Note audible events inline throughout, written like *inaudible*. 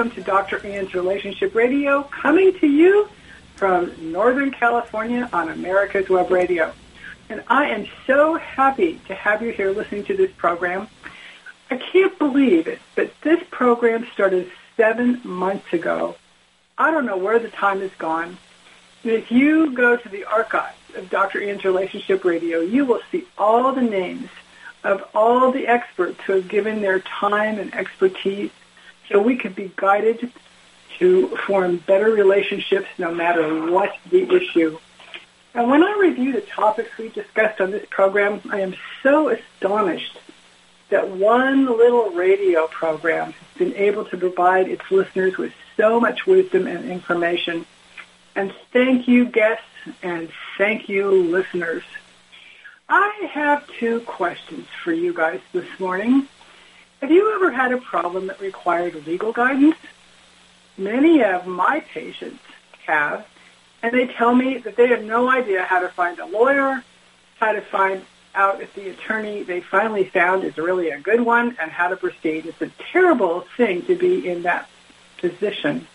Welcome to Dr. Ian's Relationship Radio, coming to you from Northern California on America's Web Radio. And I am so happy to have you here listening to this program. I can't believe it, but this program started seven months ago. I don't know where the time has gone. And if you go to the archives of Dr. Ian's Relationship Radio, you will see all the names of all the experts who have given their time and expertise so we could be guided to form better relationships no matter what the issue. And when I review the topics we discussed on this program, I am so astonished that one little radio program has been able to provide its listeners with so much wisdom and information. And thank you, guests, and thank you, listeners. I have two questions for you guys this morning. Have you ever had a problem that required legal guidance? Many of my patients have, and they tell me that they have no idea how to find a lawyer, how to find out if the attorney they finally found is really a good one, and how to proceed. It's a terrible thing to be in that position.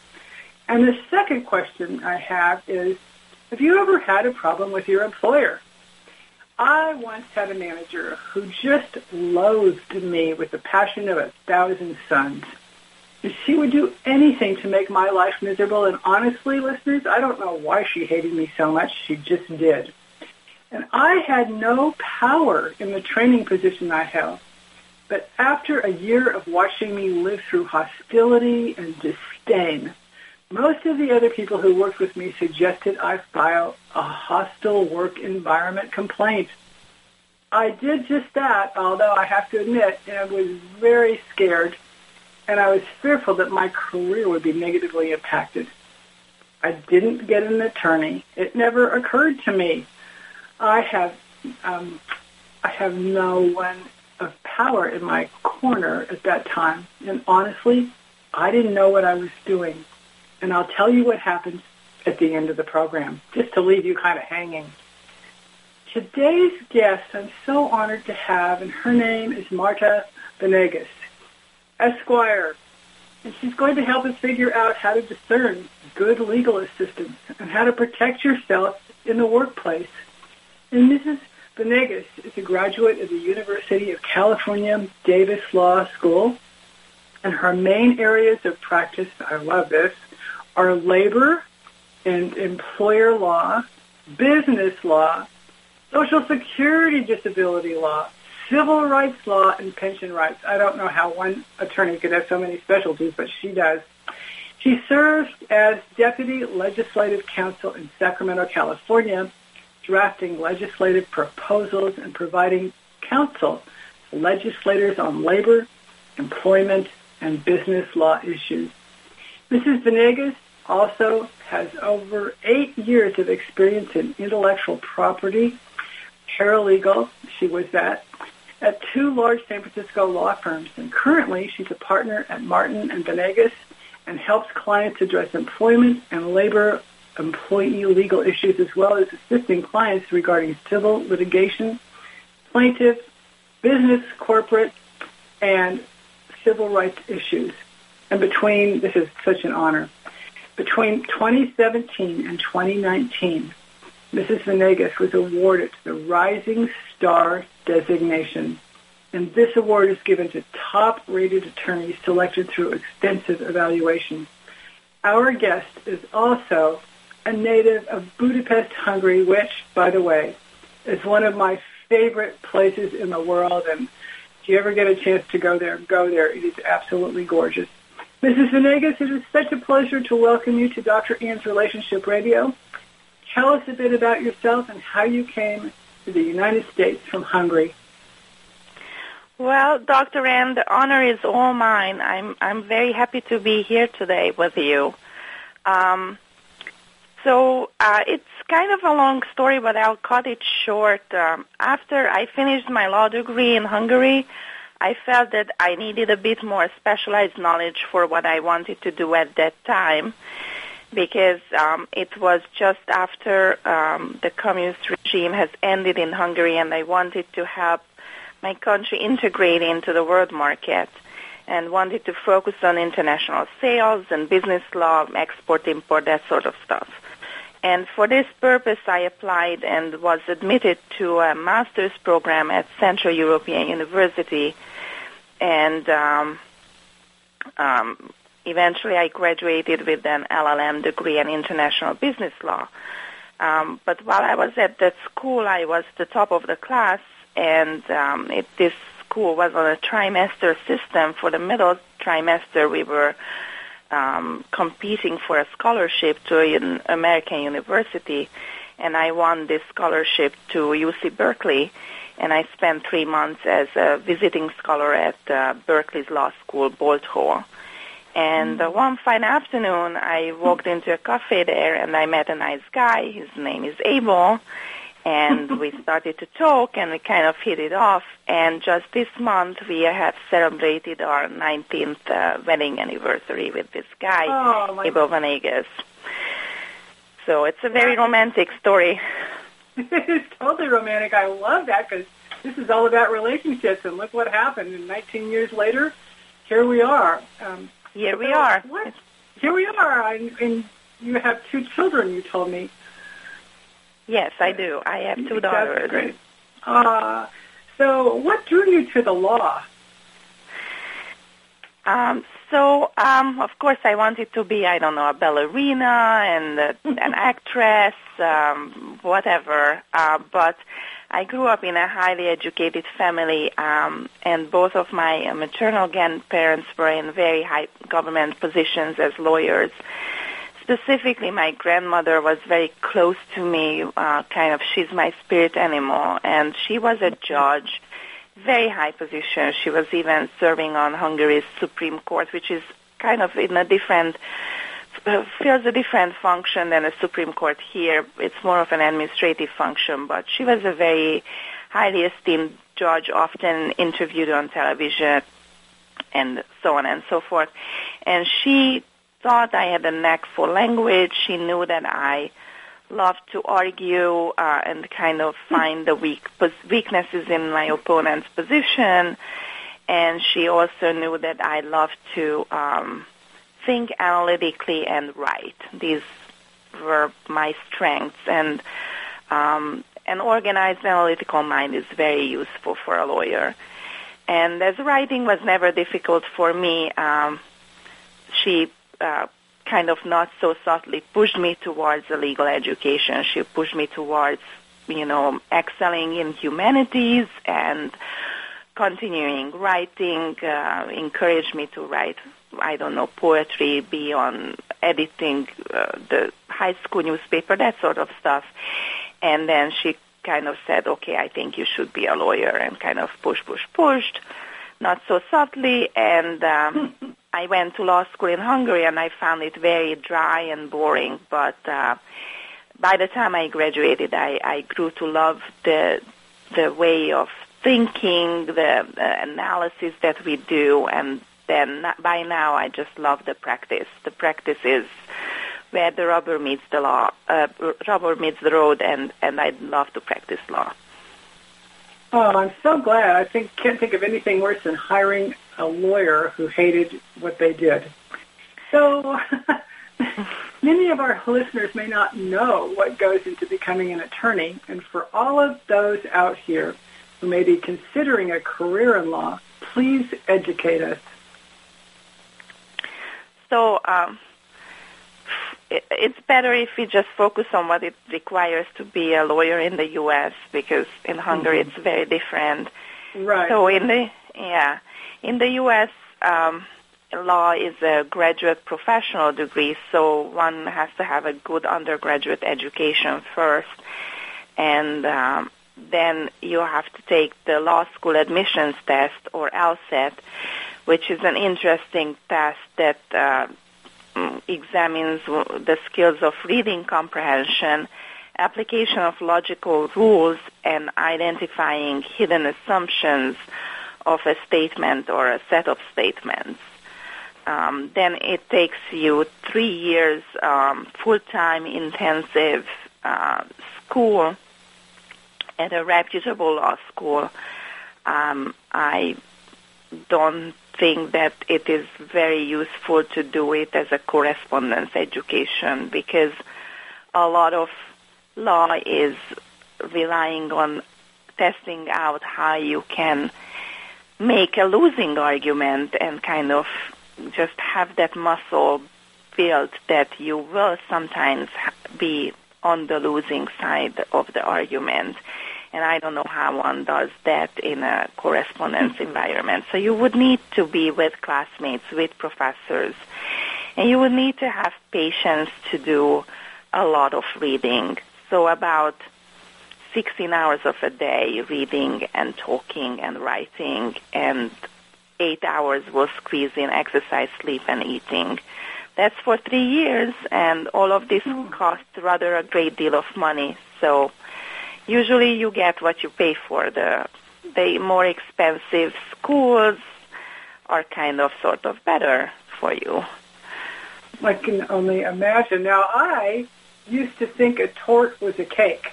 And the second question I have is, have you ever had a problem with your employer? I once had a manager who just loathed me with the passion of a thousand suns. She would do anything to make my life miserable. And honestly, listeners, I don't know why she hated me so much. She just did. And I had no power in the training position I held. But after a year of watching me live through hostility and disdain, most of the other people who worked with me suggested I file a hostile work environment complaint. I did just that, although I have to admit I was very scared and I was fearful that my career would be negatively impacted. I didn't get an attorney. It never occurred to me. I have um, I have no one of power in my corner at that time, and honestly, I didn't know what I was doing and I'll tell you what happens at the end of the program, just to leave you kind of hanging. Today's guest I'm so honored to have, and her name is Marta Venegas, Esquire. And she's going to help us figure out how to discern good legal assistance and how to protect yourself in the workplace. And Mrs. Venegas is a graduate of the University of California Davis Law School. And her main areas of practice, I love this, are labor and employer law, business law, social security disability law, civil rights law, and pension rights. I don't know how one attorney could have so many specialties, but she does. She serves as Deputy Legislative Counsel in Sacramento, California, drafting legislative proposals and providing counsel to legislators on labor, employment, and business law issues. Mrs. Venegas also has over eight years of experience in intellectual property, paralegal. She was that at two large San Francisco law firms, and currently she's a partner at Martin and Venegas and helps clients address employment and labor employee legal issues as well as assisting clients regarding civil litigation, plaintiff, business, corporate, and civil rights issues. And between, this is such an honor, between 2017 and 2019, Mrs. Venegas was awarded the Rising Star designation. And this award is given to top-rated attorneys selected through extensive evaluation. Our guest is also a native of Budapest, Hungary, which, by the way, is one of my favorite places in the world. And if you ever get a chance to go there, go there. It is absolutely gorgeous. Mrs. Venegas, it is such a pleasure to welcome you to Dr. Ian's Relationship Radio. Tell us a bit about yourself and how you came to the United States from Hungary. Well, Dr. Ann, the honor is all mine. I'm I'm very happy to be here today with you. Um, so uh, it's kind of a long story, but I'll cut it short. Um, after I finished my law degree in Hungary, I felt that I needed a bit more specialized knowledge for what I wanted to do at that time because um, it was just after um, the communist regime has ended in Hungary and I wanted to help my country integrate into the world market and wanted to focus on international sales and business law, export, import, that sort of stuff. And for this purpose, I applied and was admitted to a master's program at Central European University. And um, um, eventually, I graduated with an LLM degree in international business law. Um, but while I was at that school, I was the top of the class, and um, it, this school was on a trimester system. For the middle trimester, we were um, competing for a scholarship to an American university, and I won this scholarship to UC Berkeley, and I spent three months as a visiting scholar at uh, Berkeley's law school, Boalt Hall. And uh, one fine afternoon, I walked into a cafe there, and I met a nice guy. His name is Abel, and *laughs* we started to talk and we kind of hit it off. And just this month we have celebrated our 19th uh, wedding anniversary with this guy, oh, Ibo Venegas. So it's a very romantic story. *laughs* it's totally romantic. I love that because this is all about relationships, and look what happened. And 19 years later, here we are. Um, here we so are. What? Here we are. And, and you have two children. You told me. Yes, I do. I have two daughters. That's great. Uh, so, what drew you to the law? Um, so, um, of course, I wanted to be, I don't know, a ballerina and uh, *laughs* an actress, um, whatever. Uh, but I grew up in a highly educated family, um, and both of my maternal grandparents were in very high government positions as lawyers specifically my grandmother was very close to me uh, kind of she's my spirit animal and she was a judge very high position. She was even serving on hungary's supreme court which is kind of in a different uh, fills a different function than a supreme court here. It's more of an administrative function but she was a very highly esteemed judge often interviewed on television and so on and so forth. And she thought I had a knack for language. She knew that I loved to argue uh, and kind of find the weak weaknesses in my opponent's position. And she also knew that I loved to um, think analytically and write. These were my strengths. And um, an organized analytical mind is very useful for a lawyer. And as writing was never difficult for me, um, she uh, kind of not so subtly pushed me towards a legal education. She pushed me towards, you know, excelling in humanities and continuing writing, uh, encouraged me to write, I don't know, poetry, be on editing uh, the high school newspaper, that sort of stuff. And then she kind of said, okay, I think you should be a lawyer and kind of push, push, pushed, not so softly. And um, *laughs* I went to law school in Hungary and I found it very dry and boring. But uh, by the time I graduated, I, I grew to love the the way of thinking, the, the analysis that we do, and then by now I just love the practice. The practice is where the rubber meets the law, uh, rubber meets the road, and and I love to practice law. Oh, I'm so glad. I think can't think of anything worse than hiring a lawyer who hated what they did. So *laughs* many of our listeners may not know what goes into becoming an attorney, and for all of those out here who may be considering a career in law, please educate us. So um, it's better if we just focus on what it requires to be a lawyer in the U.S. because in Hungary mm-hmm. it's very different. Right. So in the yeah, in the U.S., um, law is a graduate professional degree, so one has to have a good undergraduate education first, and um, then you have to take the law school admissions test or LSAT, which is an interesting test that uh, examines the skills of reading comprehension, application of logical rules, and identifying hidden assumptions of a statement or a set of statements. Um, then it takes you three years um, full-time intensive uh, school at a reputable law school. Um, I don't think that it is very useful to do it as a correspondence education because a lot of law is relying on testing out how you can make a losing argument and kind of just have that muscle built that you will sometimes be on the losing side of the argument. And I don't know how one does that in a correspondence environment. So you would need to be with classmates, with professors, and you would need to have patience to do a lot of reading. So about 16 hours of a day reading and talking and writing and eight hours will squeeze in exercise, sleep, and eating. That's for three years, and all of this mm. costs rather a great deal of money. So usually you get what you pay for. The the more expensive schools are kind of sort of better for you. I can only imagine. Now I used to think a tort was a cake.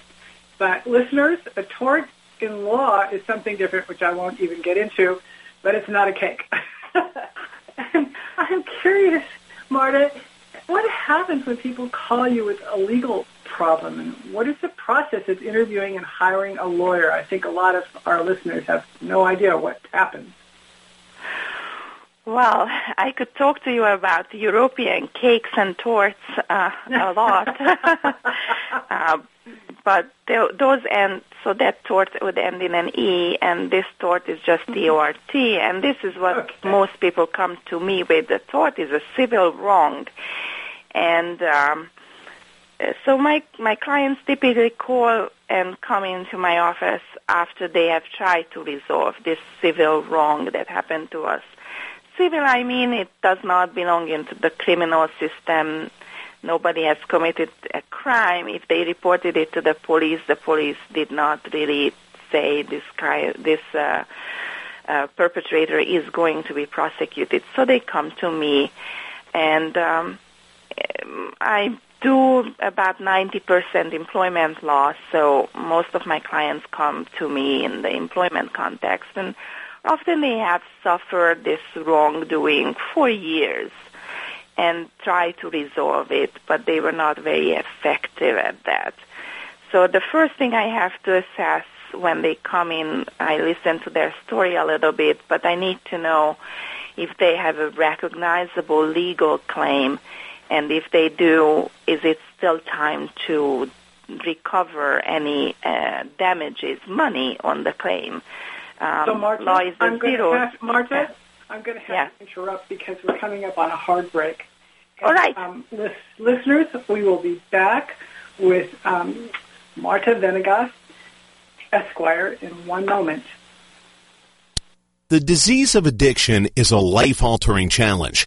But listeners, a tort in law is something different, which I won't even get into, but it's not a cake. *laughs* I'm curious, Marta, what happens when people call you with a legal problem, and what is the process of interviewing and hiring a lawyer? I think a lot of our listeners have no idea what happens. Well, I could talk to you about European cakes and torts uh, a lot, *laughs* *laughs* uh, but those end. So that tort would end in an e, and this tort is just mm-hmm. tort, and this is what okay. most people come to me with. The tort is a civil wrong, and um, so my my clients typically call and come into my office after they have tried to resolve this civil wrong that happened to us civil, I mean, it does not belong into the criminal system. Nobody has committed a crime. If they reported it to the police, the police did not really say this guy, this uh, uh, perpetrator is going to be prosecuted. So they come to me, and um, I do about 90% employment law. So most of my clients come to me in the employment context, and often they have suffered this wrongdoing for years and try to resolve it, but they were not very effective at that. So the first thing I have to assess when they come in, I listen to their story a little bit, but I need to know if they have a recognizable legal claim, and if they do, is it still time to recover any uh, damages, money on the claim? Um, so Marta, law is I'm zero. Have, Marta, yeah. I'm going to have yeah. to interrupt because we're coming up on a hard break. And, All right. Um, lis- listeners, we will be back with um, Marta Venegas, Esquire, in one moment. The disease of addiction is a life-altering challenge,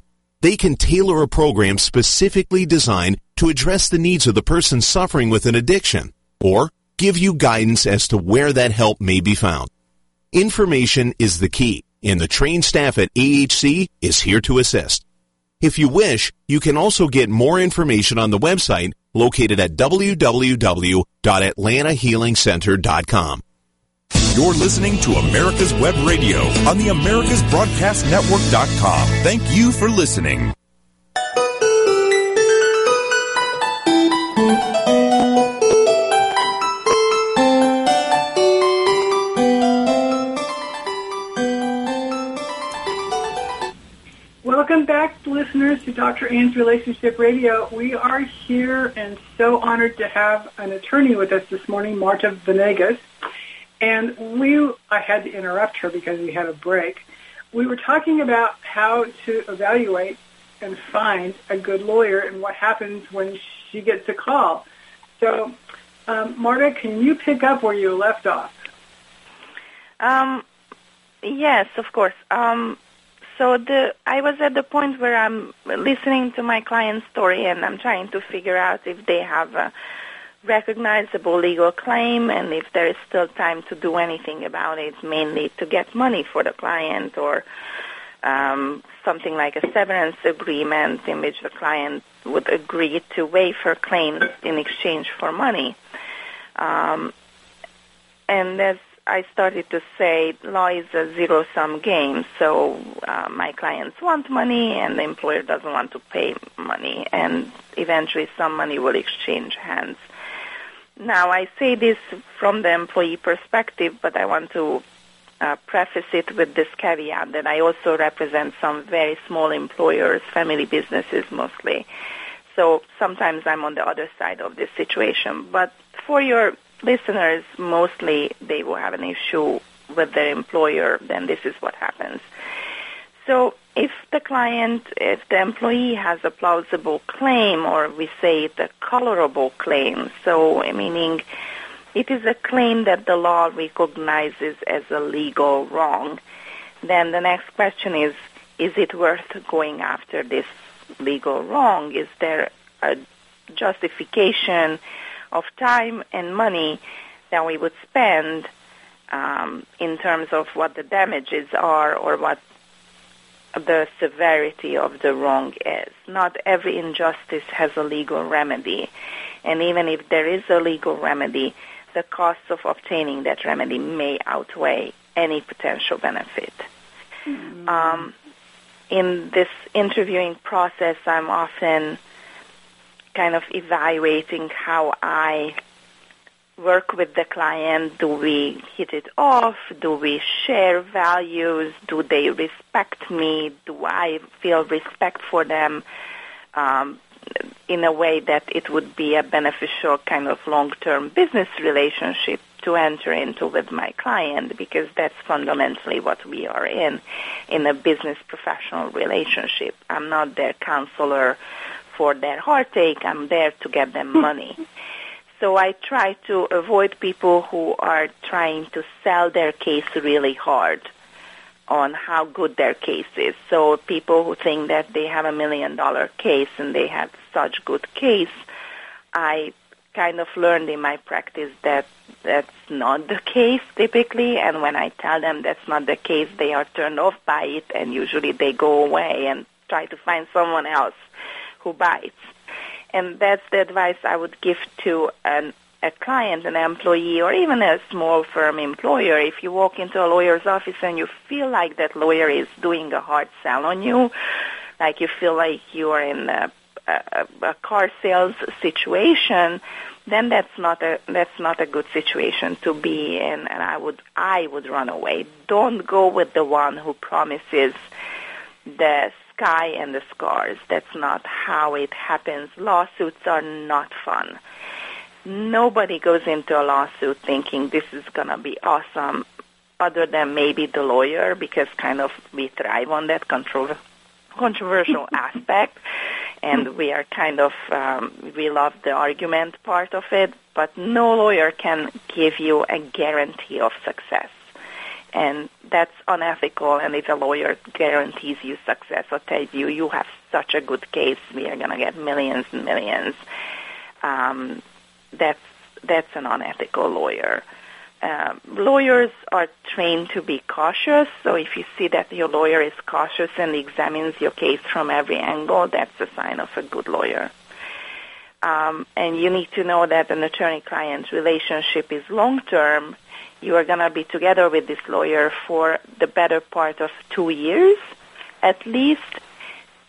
They can tailor a program specifically designed to address the needs of the person suffering with an addiction or give you guidance as to where that help may be found. Information is the key, and the trained staff at AHC is here to assist. If you wish, you can also get more information on the website located at www.atlantahealingcenter.com. You're listening to America's Web Radio on the AmericasBroadcastNetwork.com. Thank you for listening. Welcome back, listeners, to Dr. Ann's Relationship Radio. We are here and so honored to have an attorney with us this morning, Marta Venegas. And we, I had to interrupt her because we had a break. We were talking about how to evaluate and find a good lawyer and what happens when she gets a call. So, um, Marta, can you pick up where you left off? Um, yes, of course. Um, so the I was at the point where I'm listening to my client's story and I'm trying to figure out if they have recognizable legal claim and if there is still time to do anything about it, mainly to get money for the client or um, something like a severance agreement in which the client would agree to waive her claims in exchange for money. Um, and as I started to say law is a zero sum game. So uh, my clients want money and the employer doesn't want to pay money, and eventually some money will exchange hands. Now I say this from the employee perspective, but I want to uh, preface it with this caveat that I also represent some very small employers, family businesses mostly. So sometimes I'm on the other side of this situation. But for your listeners, mostly they will have an issue with their employer, then this is what happens. So if the client, if the employee has a plausible claim, or we say the colorable claim, so meaning it is a claim that the law recognizes as a legal wrong, then the next question is, is it worth going after this legal wrong? Is there a justification of time and money that we would spend um, in terms of what the damages are or what the severity of the wrong is. Not every injustice has a legal remedy. And even if there is a legal remedy, the cost of obtaining that remedy may outweigh any potential benefit. Mm-hmm. Um, in this interviewing process, I'm often kind of evaluating how I work with the client. Do we hit it off? Do we share values? Do they respect me? Do I feel respect for them um, in a way that it would be a beneficial kind of long-term business relationship to enter into with my client because that's fundamentally what we are in, in a business professional relationship. I'm not their counselor for their heartache. I'm there to get them money. So I try to avoid people who are trying to sell their case really hard on how good their case is. So people who think that they have a million dollar case and they have such good case, I kind of learned in my practice that that's not the case typically and when I tell them that's not the case they are turned off by it and usually they go away and try to find someone else who bites. And that's the advice I would give to an, a client, an employee, or even a small firm employer. If you walk into a lawyer's office and you feel like that lawyer is doing a hard sell on you, like you feel like you are in a, a, a car sales situation, then that's not a that's not a good situation to be in and I would I would run away. Don't go with the one who promises the sky and the scars. That's not how it happens. Lawsuits are not fun. Nobody goes into a lawsuit thinking this is going to be awesome other than maybe the lawyer because kind of we thrive on that control controversial *laughs* aspect and we are kind of um, we love the argument part of it but no lawyer can give you a guarantee of success and that's unethical and if a lawyer guarantees you success or tells you you have such a good case we are going to get millions and millions um, that's that's an unethical lawyer uh, lawyers are trained to be cautious. So if you see that your lawyer is cautious and examines your case from every angle, that's a sign of a good lawyer. Um, and you need to know that an attorney-client relationship is long-term. You are going to be together with this lawyer for the better part of two years, at least.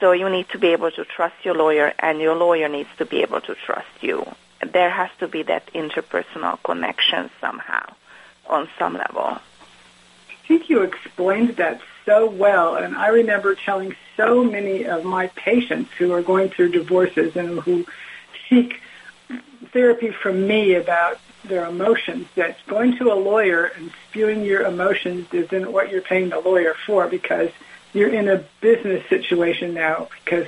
So you need to be able to trust your lawyer, and your lawyer needs to be able to trust you. There has to be that interpersonal connection somehow on some level. I think you explained that so well, and I remember telling so many of my patients who are going through divorces and who seek therapy from me about their emotions that going to a lawyer and spewing your emotions isn't what you're paying the lawyer for because you're in a business situation now because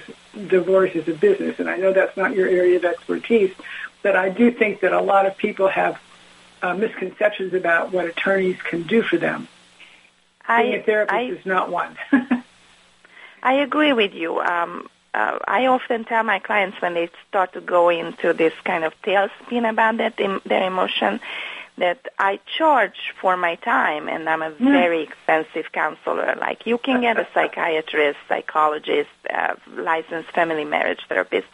divorce is a business and I know that's not your area of expertise but I do think that a lot of people have uh, misconceptions about what attorneys can do for them. I, Being a therapist I, is not one. *laughs* I agree with you. Um, uh, I often tell my clients when they start to go into this kind of tailspin about that, their emotion, that I charge for my time, and I'm a hmm. very expensive counselor. Like you can get a psychiatrist, psychologist, uh, licensed family marriage therapist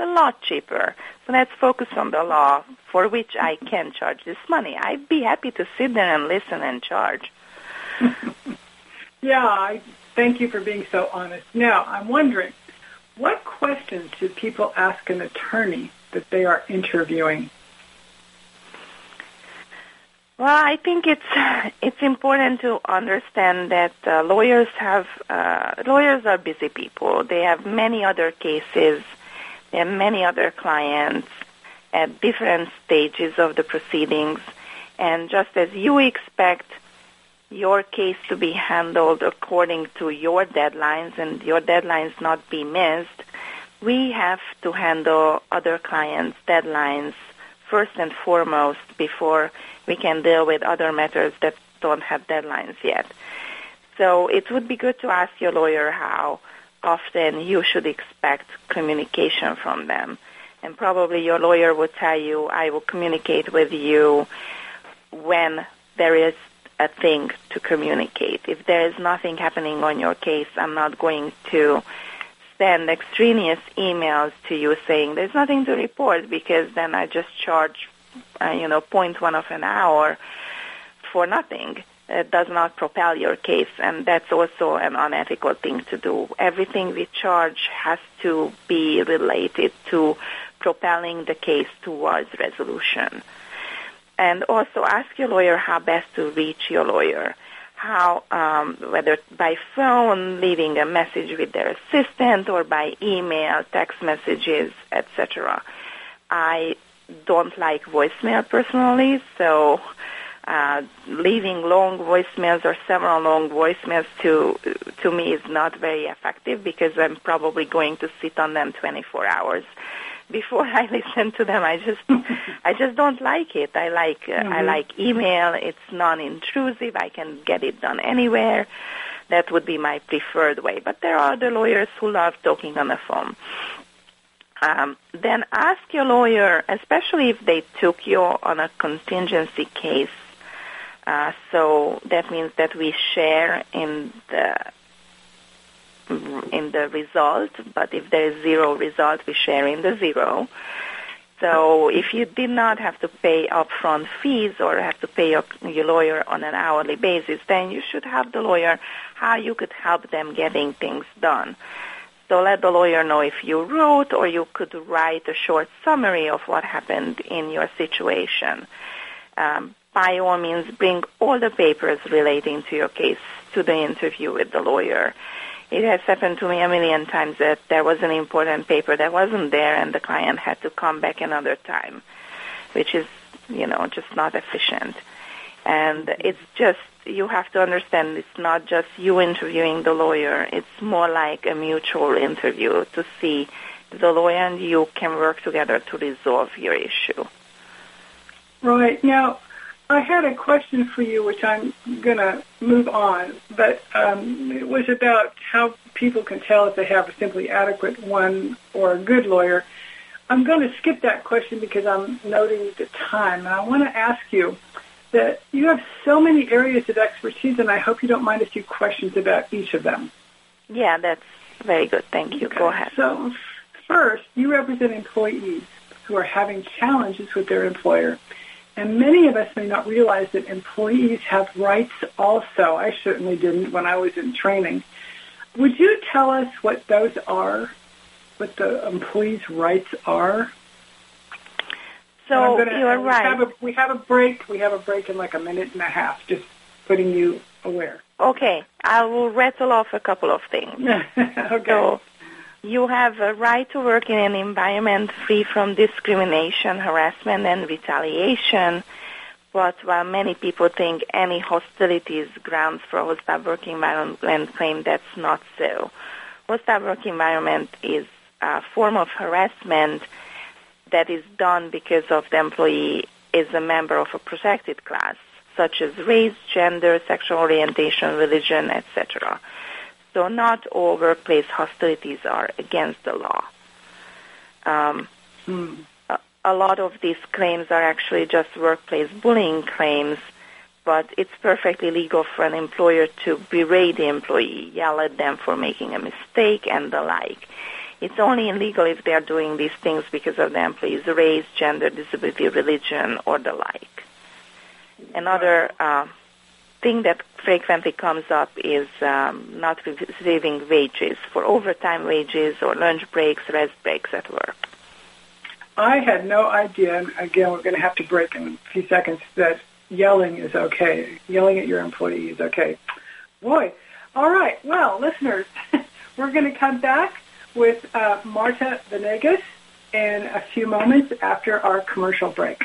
a lot cheaper. So let's focus on the law for which I can charge this money. I'd be happy to sit there and listen and charge. *laughs* yeah, I thank you for being so honest. Now, I'm wondering, what questions do people ask an attorney that they are interviewing? Well, I think it's it's important to understand that uh, lawyers have uh, lawyers are busy people. They have many other cases there are many other clients at different stages of the proceedings. And just as you expect your case to be handled according to your deadlines and your deadlines not be missed, we have to handle other clients' deadlines first and foremost before we can deal with other matters that don't have deadlines yet. So it would be good to ask your lawyer how often you should expect communication from them. And probably your lawyer will tell you, I will communicate with you when there is a thing to communicate. If there is nothing happening on your case, I'm not going to send extraneous emails to you saying there's nothing to report because then I just charge, uh, you know, point one of an hour for nothing it does not propel your case, and that's also an unethical thing to do. Everything we charge has to be related to propelling the case towards resolution. And also ask your lawyer how best to reach your lawyer. How, um, whether by phone, leaving a message with their assistant, or by email, text messages, etc. I don't like voicemail personally, so uh, leaving long voicemails or several long voicemails to to me is not very effective because I'm probably going to sit on them 24 hours before I *laughs* listen to them. I just *laughs* I just don't like it. I like uh, mm-hmm. I like email. It's non-intrusive. I can get it done anywhere. That would be my preferred way. But there are the lawyers who love talking on the phone. Um, then ask your lawyer, especially if they took you on a contingency case uh, so that means that we share in the in the result, but if there is zero result, we share in the zero. So if you did not have to pay upfront fees or have to pay your, your lawyer on an hourly basis, then you should have the lawyer how you could help them getting things done. So let the lawyer know if you wrote or you could write a short summary of what happened in your situation. Um, by all means bring all the papers relating to your case to the interview with the lawyer. It has happened to me a million times that there was an important paper that wasn't there and the client had to come back another time, which is, you know, just not efficient. And it's just, you have to understand it's not just you interviewing the lawyer. It's more like a mutual interview to see the lawyer and you can work together to resolve your issue. Right. Now, I had a question for you, which I'm going to move on, but um, it was about how people can tell if they have a simply adequate one or a good lawyer. I'm going to skip that question because I'm noting the time, and I want to ask you that you have so many areas of expertise, and I hope you don't mind a few questions about each of them. Yeah, that's very good. Thank you. Okay. Go ahead. So, first, you represent employees who are having challenges with their employer. And many of us may not realize that employees have rights also. I certainly didn't when I was in training. Would you tell us what those are, what the employees' rights are? So gonna, you're we right. Have a, we have a break. We have a break in like a minute and a half, just putting you aware. Okay, I will rattle off a couple of things. *laughs* okay. So you have a right to work in an environment free from discrimination, harassment, and retaliation. But while many people think any hostility is grounds for a hostile work environment claim, that's not so. Hostile work environment is a form of harassment that is done because of the employee is a member of a protected class, such as race, gender, sexual orientation, religion, etc. So not all workplace hostilities are against the law. Um, a, a lot of these claims are actually just workplace bullying claims, but it's perfectly legal for an employer to berate the employee, yell at them for making a mistake, and the like. It's only illegal if they are doing these things because of the employee's race, gender, disability, religion, or the like. Another uh, thing that frequently comes up is um, not receiving wages for overtime wages or lunch breaks, rest breaks at work. I had no idea, and again, we're going to have to break in a few seconds, that yelling is okay. Yelling at your employee is okay. Boy. All right. Well, listeners, *laughs* we're going to come back with uh, Marta Venegas in a few moments after our commercial break.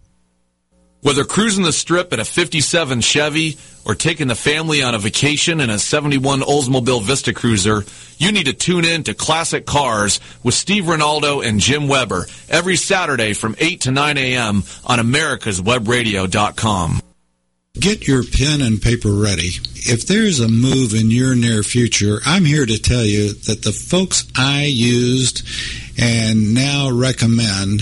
Whether cruising the strip in a 57 Chevy or taking the family on a vacation in a 71 Oldsmobile Vista Cruiser, you need to tune in to Classic Cars with Steve Ronaldo and Jim Weber every Saturday from 8 to 9 a.m. on americaswebradio.com. Get your pen and paper ready. If there's a move in your near future, I'm here to tell you that the folks I used and now recommend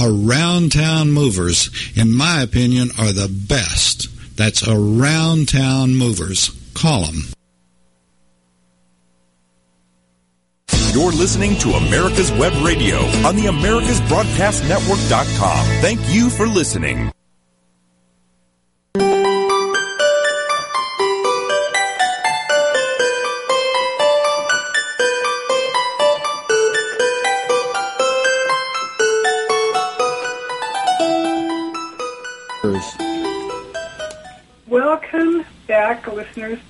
Around Town Movers, in my opinion, are the best. That's Around Town Movers. Call them. You're listening to America's Web Radio on the AmericasBroadcastNetwork.com. Thank you for listening.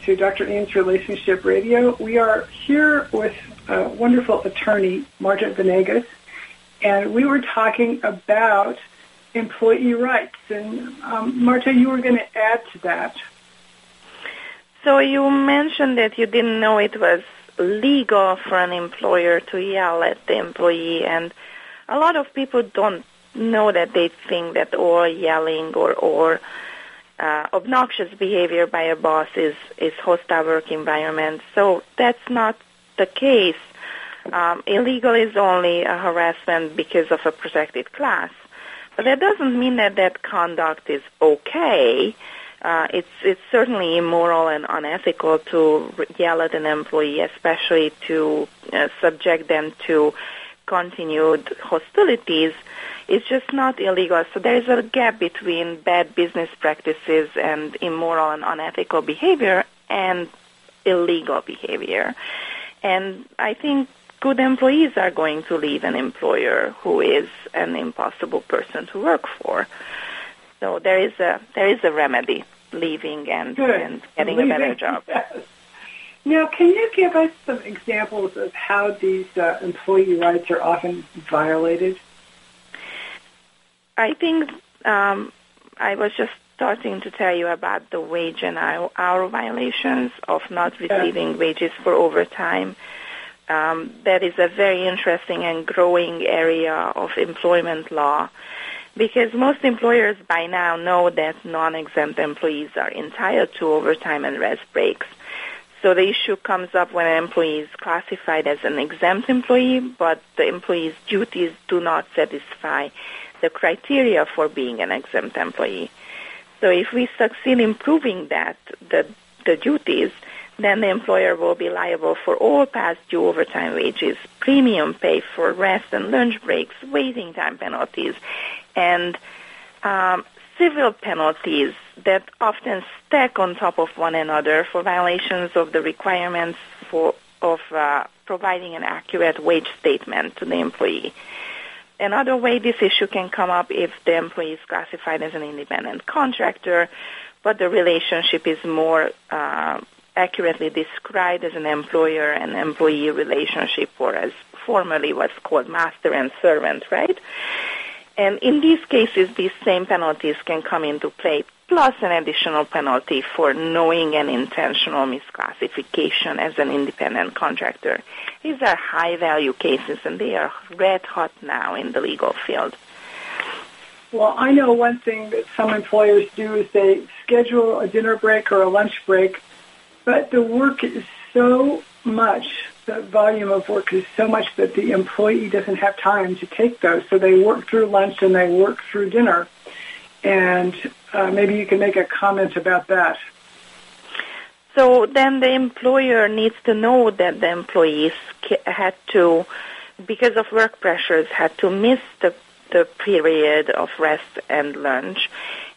To Dr. Ian's Relationship Radio. We are here with a wonderful attorney, Marta Venegas, and we were talking about employee rights. And um, Marta, you were going to add to that. So you mentioned that you didn't know it was legal for an employer to yell at the employee, and a lot of people don't know that they think that all yelling or or uh, obnoxious behavior by a boss is is hostile work environment. So that's not the case. Um, illegal is only a harassment because of a protected class, but that doesn't mean that that conduct is okay. Uh, it's it's certainly immoral and unethical to yell at an employee, especially to uh, subject them to continued hostilities. It's just not illegal. So there is a gap between bad business practices and immoral and unethical behavior and illegal behavior. And I think good employees are going to leave an employer who is an impossible person to work for. So there is a there is a remedy, leaving and, and getting leaving. a better job. Yes. Now, can you give us some examples of how these uh, employee rights are often violated? I think um, I was just starting to tell you about the wage and hour violations of not receiving wages for overtime. Um, that is a very interesting and growing area of employment law because most employers by now know that non-exempt employees are entitled to overtime and rest breaks. So the issue comes up when an employee is classified as an exempt employee, but the employee's duties do not satisfy the criteria for being an exempt employee. So if we succeed in proving that the, the duties, then the employer will be liable for all past due overtime wages, premium pay for rest and lunch breaks, waiting time penalties, and um, civil penalties that often stack on top of one another for violations of the requirements for of uh, providing an accurate wage statement to the employee. Another way this issue can come up if the employee is classified as an independent contractor, but the relationship is more uh, accurately described as an employer and employee relationship, or as formerly what's called master and servant, right? And in these cases, these same penalties can come into play, plus an additional penalty for knowing and intentional misclassification as an independent contractor. These are high value cases and they are red hot now in the legal field. Well, I know one thing that some employers do is they schedule a dinner break or a lunch break, but the work is so much, the volume of work is so much that the employee doesn't have time to take those. So they work through lunch and they work through dinner. And uh, maybe you can make a comment about that. So then the employer needs to know that the employees had to, because of work pressures, had to miss the, the period of rest and lunch.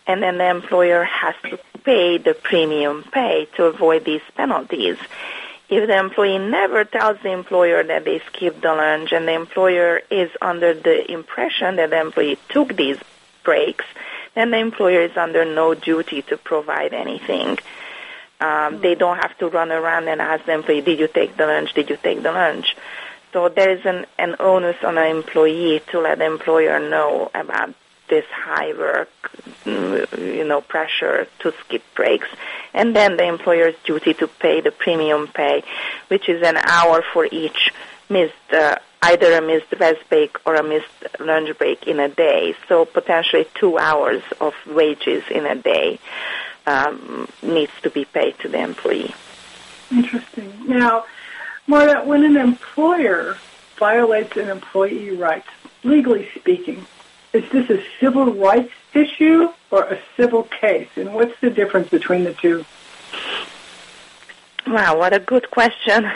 And then the employer has to pay the premium pay to avoid these penalties. If the employee never tells the employer that they skipped the lunch and the employer is under the impression that the employee took these breaks, then the employer is under no duty to provide anything. Um, they don't have to run around and ask the employee, did you take the lunch? Did you take the lunch? So there is an, an onus on an employee to let the employer know about this high work, you know, pressure to skip breaks. And then the employer's duty to pay the premium pay, which is an hour for each missed, uh, either a missed rest break or a missed lunch break in a day. So potentially two hours of wages in a day um, needs to be paid to the employee. Interesting. Now, Marta, when an employer violates an employee rights, legally speaking, is this a civil rights issue or a civil case? And what's the difference between the two? Wow, what a good question.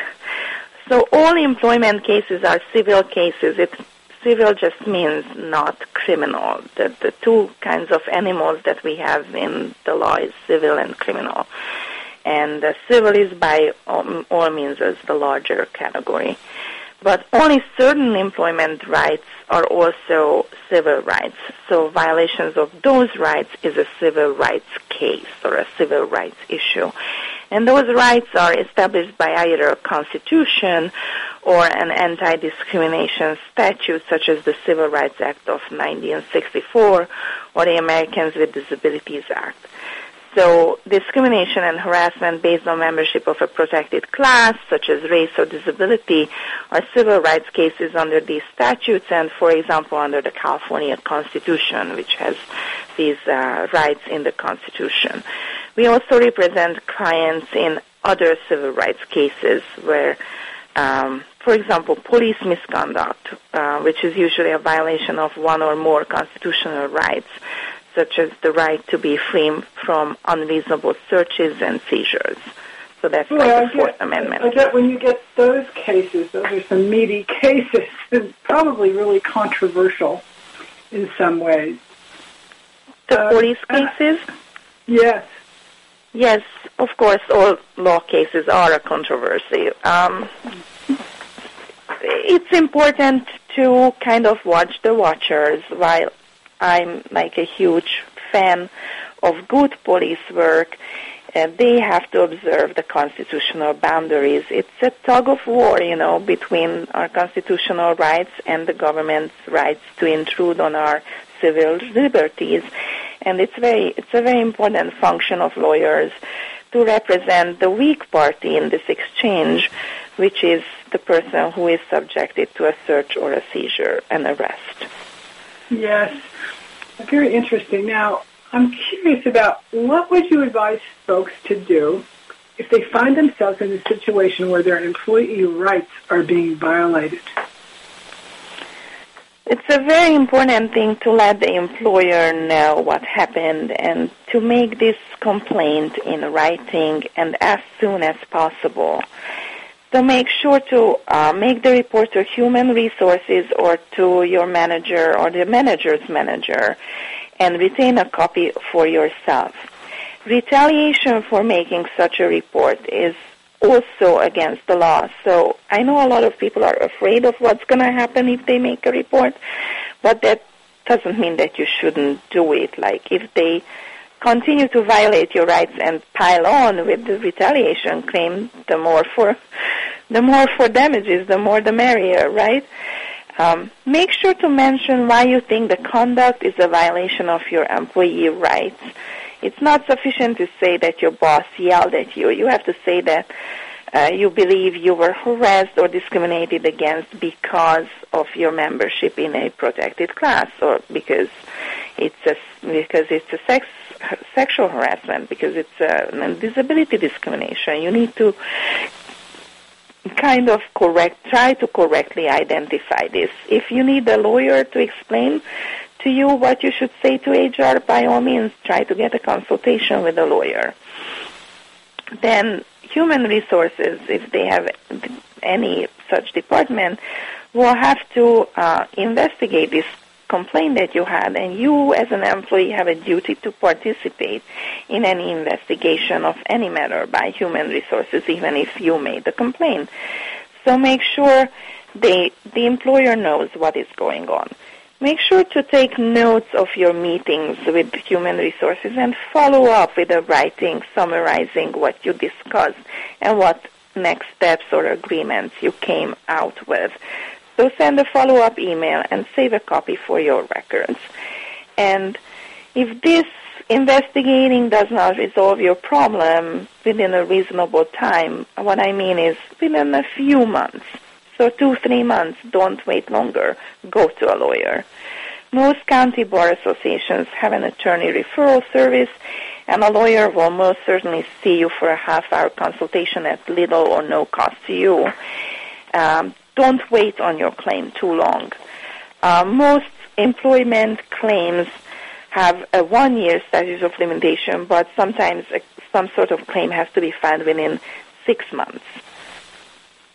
So all employment cases are civil cases. It's civil just means not criminal. The, the two kinds of animals that we have in the law is civil and criminal. And uh, civil is by all, all means is the larger category. But only certain employment rights are also civil rights. So violations of those rights is a civil rights case or a civil rights issue. And those rights are established by either a constitution or an anti-discrimination statute such as the Civil Rights Act of 1964 or the Americans with Disabilities Act. So discrimination and harassment based on membership of a protected class, such as race or disability, are civil rights cases under these statutes and, for example, under the California Constitution, which has these uh, rights in the Constitution. We also represent clients in other civil rights cases where um, for example, police misconduct, uh, which is usually a violation of one or more constitutional rights, such as the right to be free from unreasonable searches and seizures. So that's well, like the Fourth get, Amendment. I get when you get those cases, those are some meaty *laughs* cases, and probably really controversial in some ways. The uh, police cases? Yes. Yes, of course, all law cases are a controversy. Um, it's important to kind of watch the watchers while I'm like a huge fan of good police work. And they have to observe the constitutional boundaries. It's a tug of war, you know, between our constitutional rights and the government's rights to intrude on our civil liberties. And it's very, it's a very important function of lawyers to represent the weak party in this exchange, which is the person who is subjected to a search or a seizure and arrest. Yes, very interesting. Now, I'm curious about what would you advise folks to do if they find themselves in a situation where their employee rights are being violated? It's a very important thing to let the employer know what happened and to make this complaint in writing and as soon as possible. So make sure to uh, make the report to human resources or to your manager or the manager's manager and retain a copy for yourself. Retaliation for making such a report is also against the law. So I know a lot of people are afraid of what's going to happen if they make a report, but that doesn't mean that you shouldn't do it. Like if they continue to violate your rights and pile on with the retaliation claim, the more for the more for damages, the more the merrier, right? Um, make sure to mention why you think the conduct is a violation of your employee rights it's not sufficient to say that your boss yelled at you. You have to say that uh, you believe you were harassed or discriminated against because of your membership in a protected class or because it's a because it's a sex sexual harassment because it's a disability discrimination you need to kind of correct try to correctly identify this if you need a lawyer to explain to you what you should say to HR, by all means, try to get a consultation with a lawyer. Then human resources, if they have any such department, will have to uh, investigate this complaint that you had, and you as an employee have a duty to participate in any investigation of any matter by human resources, even if you made the complaint. So make sure they, the employer knows what is going on. Make sure to take notes of your meetings with human resources and follow up with a writing summarizing what you discussed and what next steps or agreements you came out with. So send a follow-up email and save a copy for your records. And if this investigating does not resolve your problem within a reasonable time, what I mean is within a few months, so two, three months, don't wait longer. Go to a lawyer. Most county bar associations have an attorney referral service, and a lawyer will most certainly see you for a half-hour consultation at little or no cost to you. Um, don't wait on your claim too long. Uh, most employment claims have a one-year statute of limitation, but sometimes a, some sort of claim has to be filed within six months.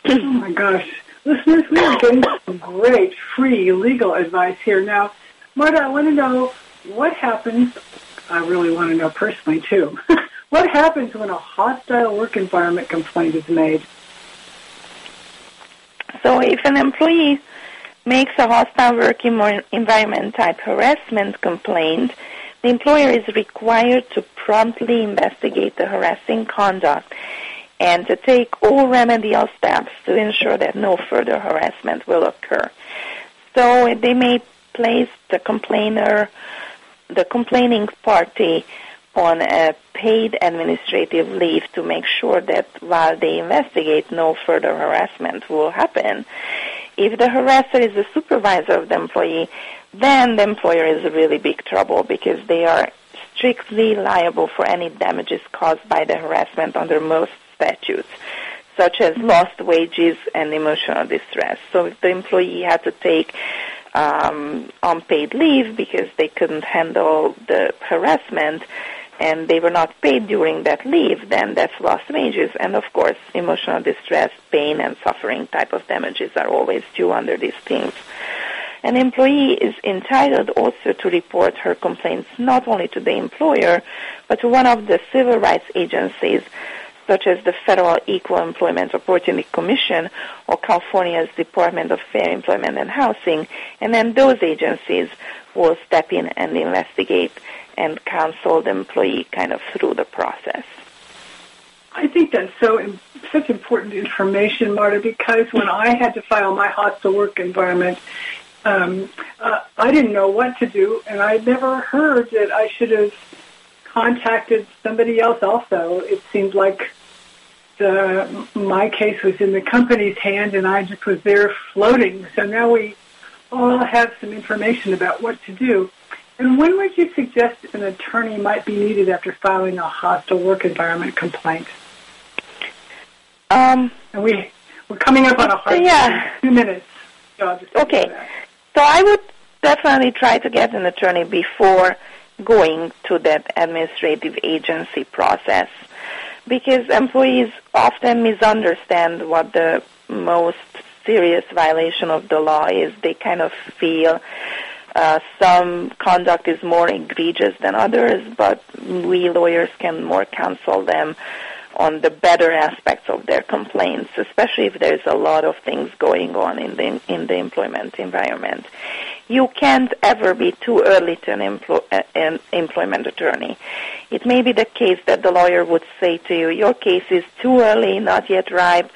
oh my gosh. Listeners, we are getting some great free legal advice here. Now, Marta, I want to know what happens, I really want to know personally too, *laughs* what happens when a hostile work environment complaint is made? So if an employee makes a hostile work environment type harassment complaint, the employer is required to promptly investigate the harassing conduct and to take all remedial steps to ensure that no further harassment will occur. So they may place the complainer, the complaining party, on a paid administrative leave to make sure that while they investigate, no further harassment will happen. If the harasser is the supervisor of the employee, then the employer is in really big trouble because they are strictly liable for any damages caused by the harassment under most statutes, such as lost wages and emotional distress. So if the employee had to take um, unpaid leave because they couldn't handle the harassment and they were not paid during that leave, then that's lost wages. And of course, emotional distress, pain, and suffering type of damages are always due under these things. An employee is entitled also to report her complaints not only to the employer, but to one of the civil rights agencies such as the Federal Equal Employment Opportunity Commission or California's Department of Fair Employment and Housing, and then those agencies will step in and investigate and counsel the employee kind of through the process. I think that's so such important information, Marta, because when I had to file my hostile work environment, um, uh, I didn't know what to do, and I never heard that I should have contacted somebody else also. It seemed like the, my case was in the company's hand and I just was there floating. So now we all have some information about what to do. And when would you suggest an attorney might be needed after filing a hostile work environment complaint? Um, and we, we're coming up on a hard yeah. two minutes. So okay. So I would definitely try to get an attorney before going to that administrative agency process because employees often misunderstand what the most serious violation of the law is. They kind of feel uh, some conduct is more egregious than others, but we lawyers can more counsel them on the better aspects of their complaints, especially if there's a lot of things going on in the in the employment environment. You can't ever be too early to an, uh, an employment attorney. It may be the case that the lawyer would say to you, "Your case is too early, not yet ripe.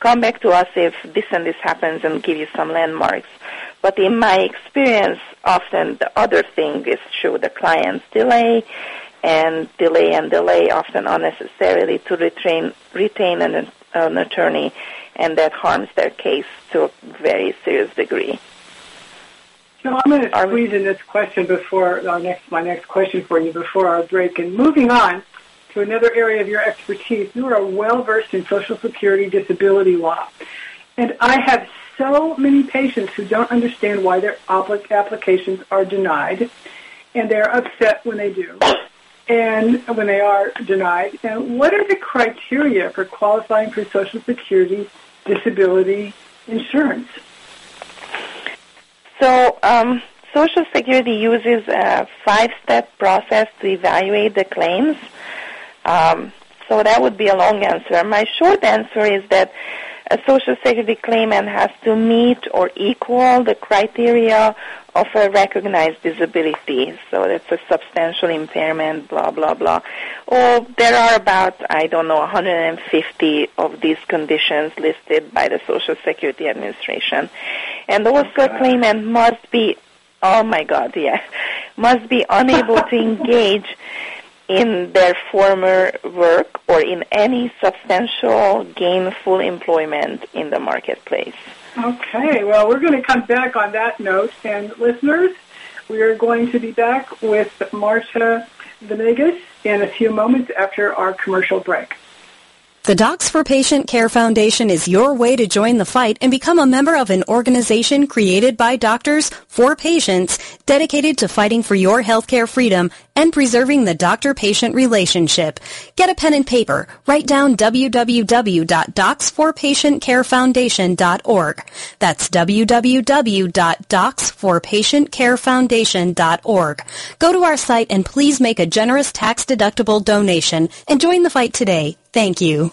Come back to us if this and this happens, and give you some landmarks." But in my experience, often the other thing is show the client's delay and delay and delay often unnecessarily to retain, retain an, an attorney, and that harms their case to a very serious degree. So I'm going to squeeze in this question before our next, my next question for you before our break. And moving on to another area of your expertise, you are well versed in Social Security disability law. And I have so many patients who don't understand why their applications are denied, and they're upset when they do and when they are denied. And what are the criteria for qualifying for Social Security disability insurance? So, um, Social Security uses a five-step process to evaluate the claims. Um, so that would be a long answer. My short answer is that a Social Security claimant has to meet or equal the criteria of a recognized disability. So that's a substantial impairment, blah, blah, blah. Or there are about, I don't know, 150 of these conditions listed by the Social Security Administration. And also okay. claimant must be, oh my God, yeah, must be unable to engage in their former work or in any substantial gainful employment in the marketplace. Okay, well, we're going to come back on that note. And listeners, we are going to be back with Marta Venegas in a few moments after our commercial break. The Docs for Patient Care Foundation is your way to join the fight and become a member of an organization created by doctors for patients dedicated to fighting for your healthcare freedom and preserving the doctor-patient relationship. Get a pen and paper. Write down www.docs4patientcarefoundation.org. That's www.docs4patientcarefoundation.org. Go to our site and please make a generous tax-deductible donation and join the fight today. Thank you.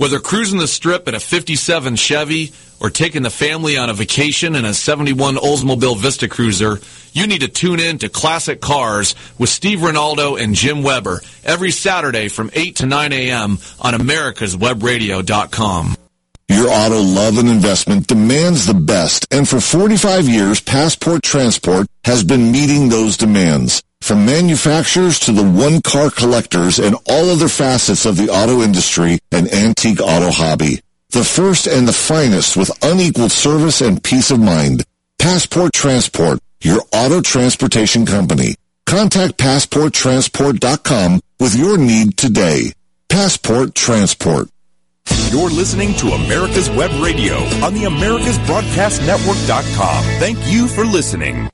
Whether cruising the strip in a 57 Chevy or taking the family on a vacation in a 71 Oldsmobile Vista Cruiser, you need to tune in to Classic Cars with Steve Ronaldo and Jim Weber every Saturday from 8 to 9 a.m. on americaswebradio.com. Your auto love and investment demands the best, and for 45 years, Passport Transport has been meeting those demands. From manufacturers to the one-car collectors and all other facets of the auto industry and antique auto hobby. The first and the finest with unequaled service and peace of mind. Passport Transport, your auto transportation company. Contact PassportTransport.com with your need today. Passport Transport. You're listening to America's Web Radio on the AmericasBroadcastNetwork.com. Thank you for listening.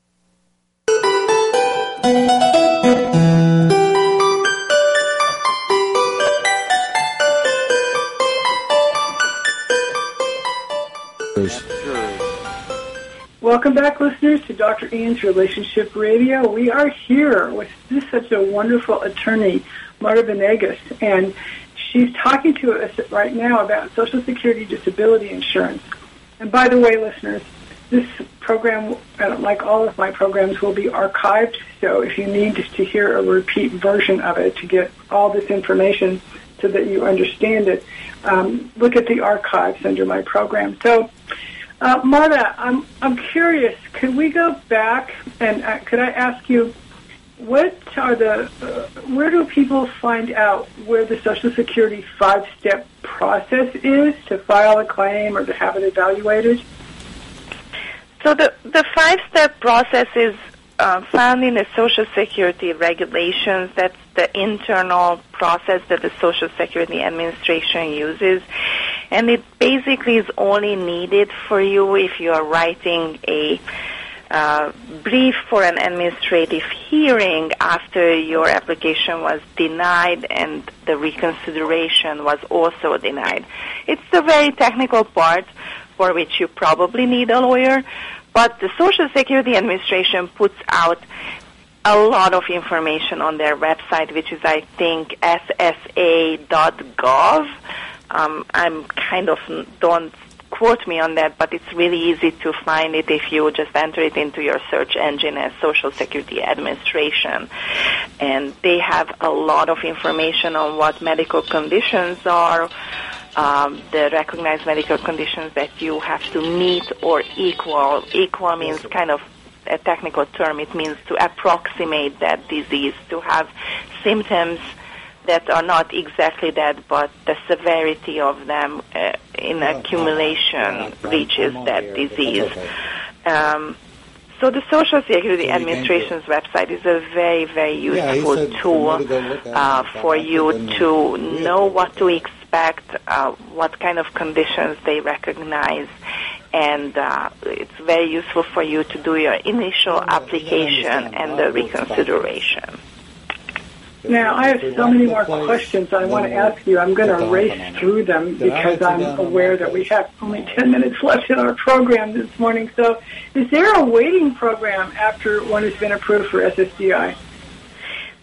Welcome back, listeners, to Dr. Ian's Relationship Radio. We are here with just such a wonderful attorney, Marta Venegas, and she's talking to us right now about Social Security disability insurance. And by the way, listeners, this program, uh, like all of my programs, will be archived. So if you need to hear a repeat version of it to get all this information so that you understand it, um, look at the archives under my program. So, uh, Marta, I'm I'm curious. Could we go back and uh, could I ask you? what are the uh, where do people find out where the social security five step process is to file a claim or to have it evaluated so the the five step process is uh, the social security regulations that's the internal process that the social security administration uses and it basically is only needed for you if you are writing a uh, brief for an administrative hearing after your application was denied and the reconsideration was also denied. It's the very technical part for which you probably need a lawyer, but the Social Security Administration puts out a lot of information on their website, which is, I think, ssa.gov. Um, I'm kind of don't quote me on that, but it's really easy to find it if you just enter it into your search engine as Social Security Administration. And they have a lot of information on what medical conditions are, um, the recognized medical conditions that you have to meet or equal. Equal means kind of a technical term. It means to approximate that disease, to have symptoms that are not exactly that, but the severity of them uh, in accumulation reaches that disease. Um, so the Social Security Administration's website is a very, very useful tool uh, for you to know what to expect, uh, what kind of conditions they recognize, and uh, it's very useful for you to do your initial application and the reconsideration. Now, I have so many more questions I want to ask you. I'm going to race through them because I'm aware that we have only 10 minutes left in our program this morning. So, is there a waiting program after one has been approved for SSDI?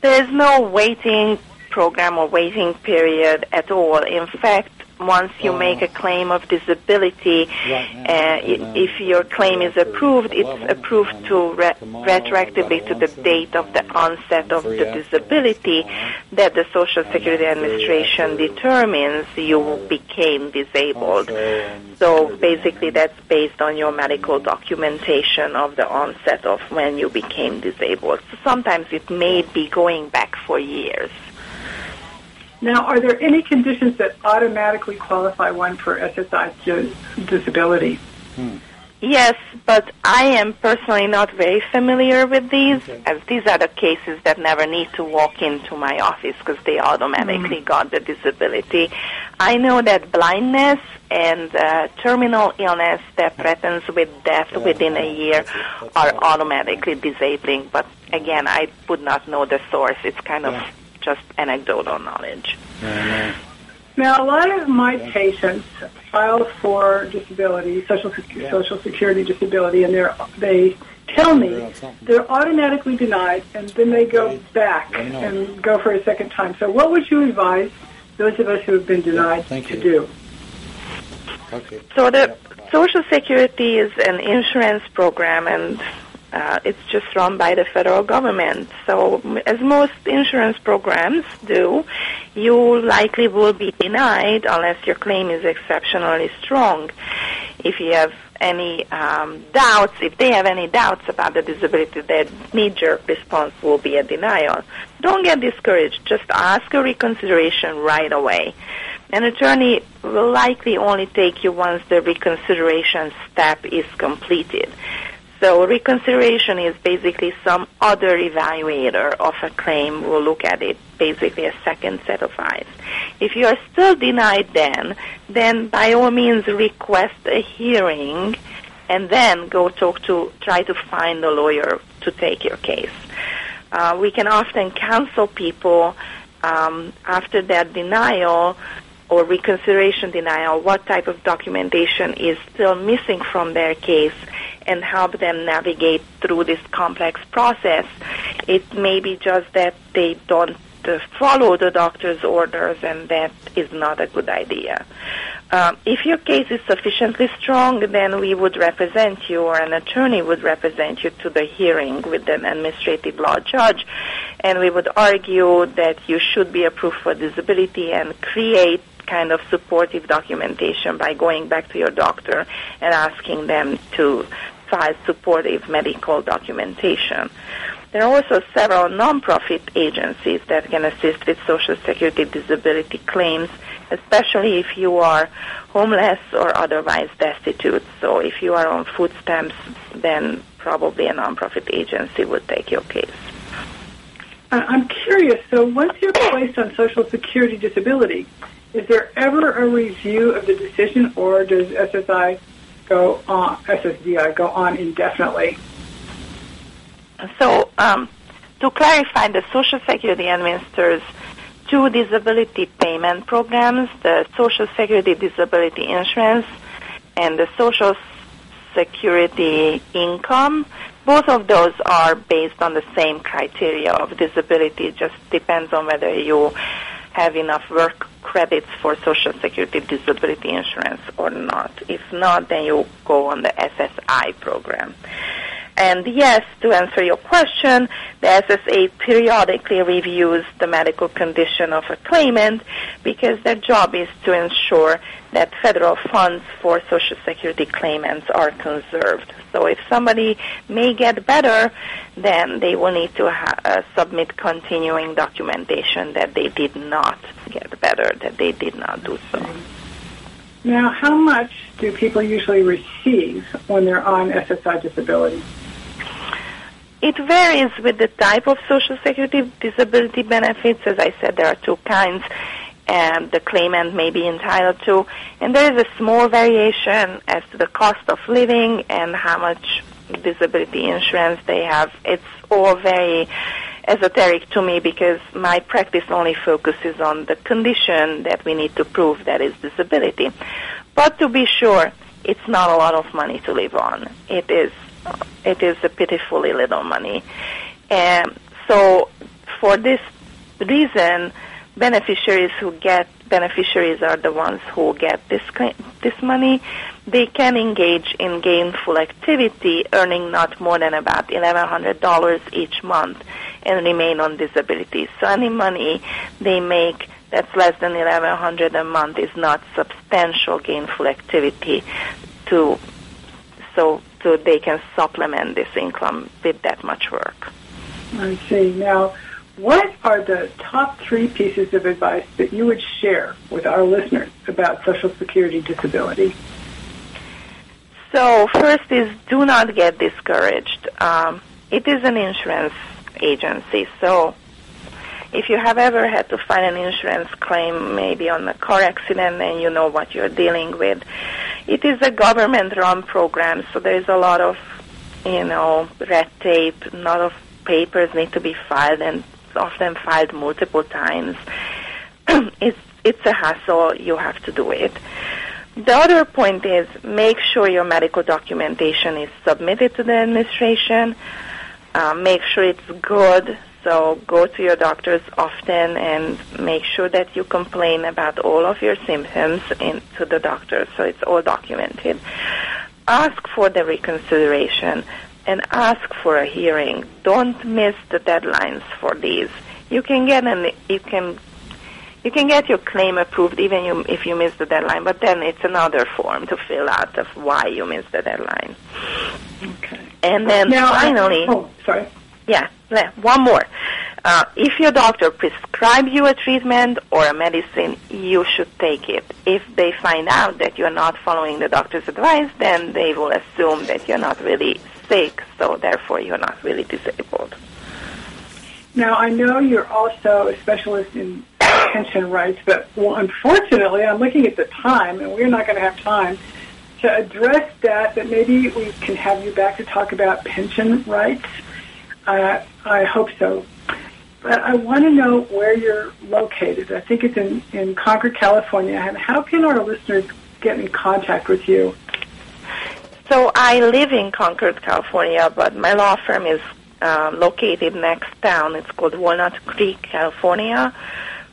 There is no waiting program or waiting period at all. In fact, once you make a claim of disability, uh, if your claim is approved, it's approved to re- retroactively to the date of the onset of the disability that the Social Security Administration determines you became disabled. So basically, that's based on your medical documentation of the onset of when you became disabled. So sometimes it may be going back for years. Now, are there any conditions that automatically qualify one for SSI disability? Hmm. Yes, but I am personally not very familiar with these, okay. as these are the cases that never need to walk into my office because they automatically mm. got the disability. I know that blindness and uh, terminal illness that threatens with death yeah. within a year are automatically disabling, but again, I would not know the source. It's kind of just anecdotal knowledge. Now, a lot of my patients file for disability, social yeah. social security disability, and they're they tell me they're automatically denied, and then they go back and go for a second time. So, what would you advise those of us who have been denied Thank to do. Okay. So the Social Security is an insurance program, and uh, it's just run by the federal government. So, as most insurance programs do, you likely will be denied unless your claim is exceptionally strong. If you have any um, doubts, if they have any doubts about the disability, their knee-jerk response will be a denial. Don't get discouraged. Just ask a reconsideration right away. An attorney will likely only take you once the reconsideration step is completed. So reconsideration is basically some other evaluator of a claim will look at it, basically a second set of eyes. If you are still denied then, then by all means request a hearing and then go talk to, try to find a lawyer to take your case. Uh, we can often counsel people um, after that denial or reconsideration denial what type of documentation is still missing from their case and help them navigate through this complex process. It may be just that they don't uh, follow the doctor's orders and that is not a good idea. Um, if your case is sufficiently strong, then we would represent you or an attorney would represent you to the hearing with an administrative law judge and we would argue that you should be approved for disability and create kind of supportive documentation by going back to your doctor and asking them to supportive medical documentation. There are also several nonprofit agencies that can assist with Social Security disability claims, especially if you are homeless or otherwise destitute. So if you are on food stamps, then probably a nonprofit agency would take your case. I'm curious. So once you're placed on Social Security disability, is there ever a review of the decision, or does SSI go on SSDI go on indefinitely? So, um, to clarify, the Social Security administers two disability payment programs, the Social Security Disability Insurance and the Social Security Income. Both of those are based on the same criteria of disability. It just depends on whether you have enough work credits for Social Security disability insurance or not. If not, then you go on the SSI program. And yes, to answer your question, the SSA periodically reviews the medical condition of a claimant because their job is to ensure that federal funds for Social Security claimants are conserved. So if somebody may get better, then they will need to ha- uh, submit continuing documentation that they did not get better, that they did not do so. Now, how much do people usually receive when they're on SSI disability? It varies with the type of Social Security disability benefits. As I said, there are two kinds, and the claimant may be entitled to. And there is a small variation as to the cost of living and how much disability insurance they have. It's all very esoteric to me because my practice only focuses on the condition that we need to prove that is disability. But to be sure, it's not a lot of money to live on. It is it is a pitifully little money. And so for this reason, beneficiaries who get beneficiaries are the ones who get this this money. They can engage in gainful activity, earning not more than about eleven hundred dollars each month, and remain on disability. So any money they make that's less than eleven hundred a month is not substantial gainful activity to so so they can supplement this income with that much work. I see. Now, what are the top three pieces of advice that you would share with our listeners about Social Security disability? So first is do not get discouraged. Um, it is an insurance agency, so if you have ever had to file an insurance claim, maybe on a car accident, and you know what you're dealing with, it is a government-run program, so there is a lot of, you know, red tape. A lot of papers need to be filed, and often filed multiple times. *clears throat* it's it's a hassle. You have to do it. The other point is make sure your medical documentation is submitted to the administration. Uh, make sure it's good So go to your doctors often and make sure that you complain about all of your symptoms in, to the doctor so it's all documented. Ask for the reconsideration and ask for a hearing. Don't miss the deadlines for these. You can get an you can you can get your claim approved even you, if you miss the deadline, but then it's another form to fill out of why you missed the deadline. Okay. And then Now, I- finally, oh, sorry. yeah, one more. Uh, if your doctor prescribes you a treatment or a medicine, you should take it. If they find out that you're not following the doctor's advice, then they will assume that you're not really sick, so therefore you're not really disabled. Now, I know you're also a specialist in pension rights, but well, unfortunately, I'm looking at the time, and we're not going to have time to address that, but maybe we can have you back to talk about pension rights. Uh, I hope so. But I want to know where you're located. I think it's in, in Concord, California. And how can our listeners get in contact with you? So I live in Concord, California, but my law firm is uh, located next town. It's called Walnut Creek, California.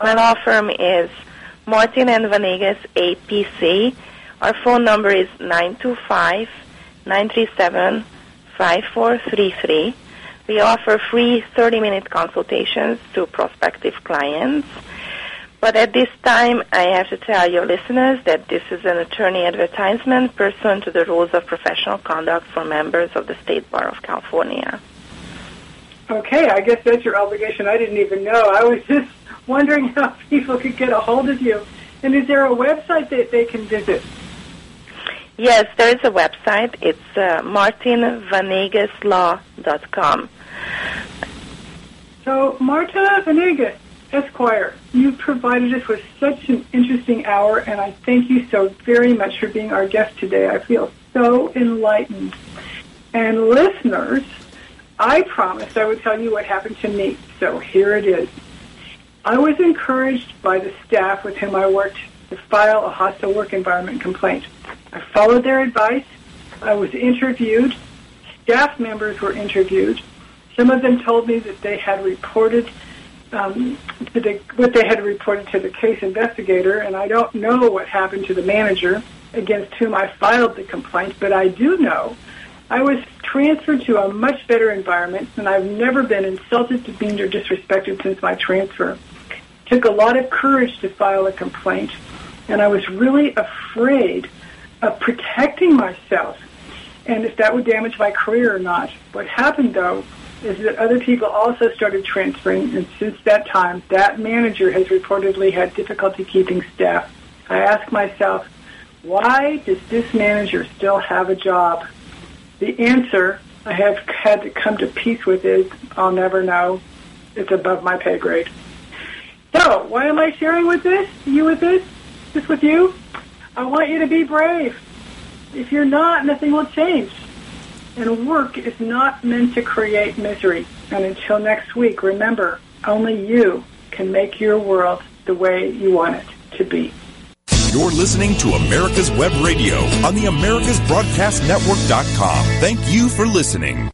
My law firm is Martin and Venegas APC. Our phone number is 925-937-5433. We offer free 30-minute consultations to prospective clients. But at this time, I have to tell your listeners that this is an attorney advertisement pursuant to the rules of professional conduct for members of the State Bar of California. Okay, I guess that's your obligation. I didn't even know. I was just wondering how *laughs* people could get a hold of you. And is there a website that they can visit? Yes, there is a website. It's uh, martinvenegaslaw.com. So, Marta Venegas, Esquire, you provided us with such an interesting hour, and I thank you so very much for being our guest today. I feel so enlightened. And listeners, I promised I would tell you what happened to me, so here it is. I was encouraged by the staff with whom I worked to file a hostile work environment complaint. I followed their advice. I was interviewed. Staff members were interviewed. Some of them told me that they had reported um, to the, what they had reported to the case investigator, and I don't know what happened to the manager against whom I filed the complaint, but I do know I was transferred to a much better environment, and I've never been insulted, demeaned, or disrespected since my transfer. took a lot of courage to file a complaint, and I was really afraid of protecting myself and if that would damage my career or not. What happened, though, is that other people also started transferring, and since that time, that manager has reportedly had difficulty keeping staff. I ask myself, why does this manager still have a job? The answer I have had to come to peace with is I'll never know. It's above my pay grade. So, why am I sharing with this? You with this? This with you? I want you to be brave. If you're not, nothing will change. And work is not meant to create misery. And until next week, remember, only you can make your world the way you want it to be. You're listening to America's Web Radio on the AmericasBroadcastNetwork.com. Thank you for listening.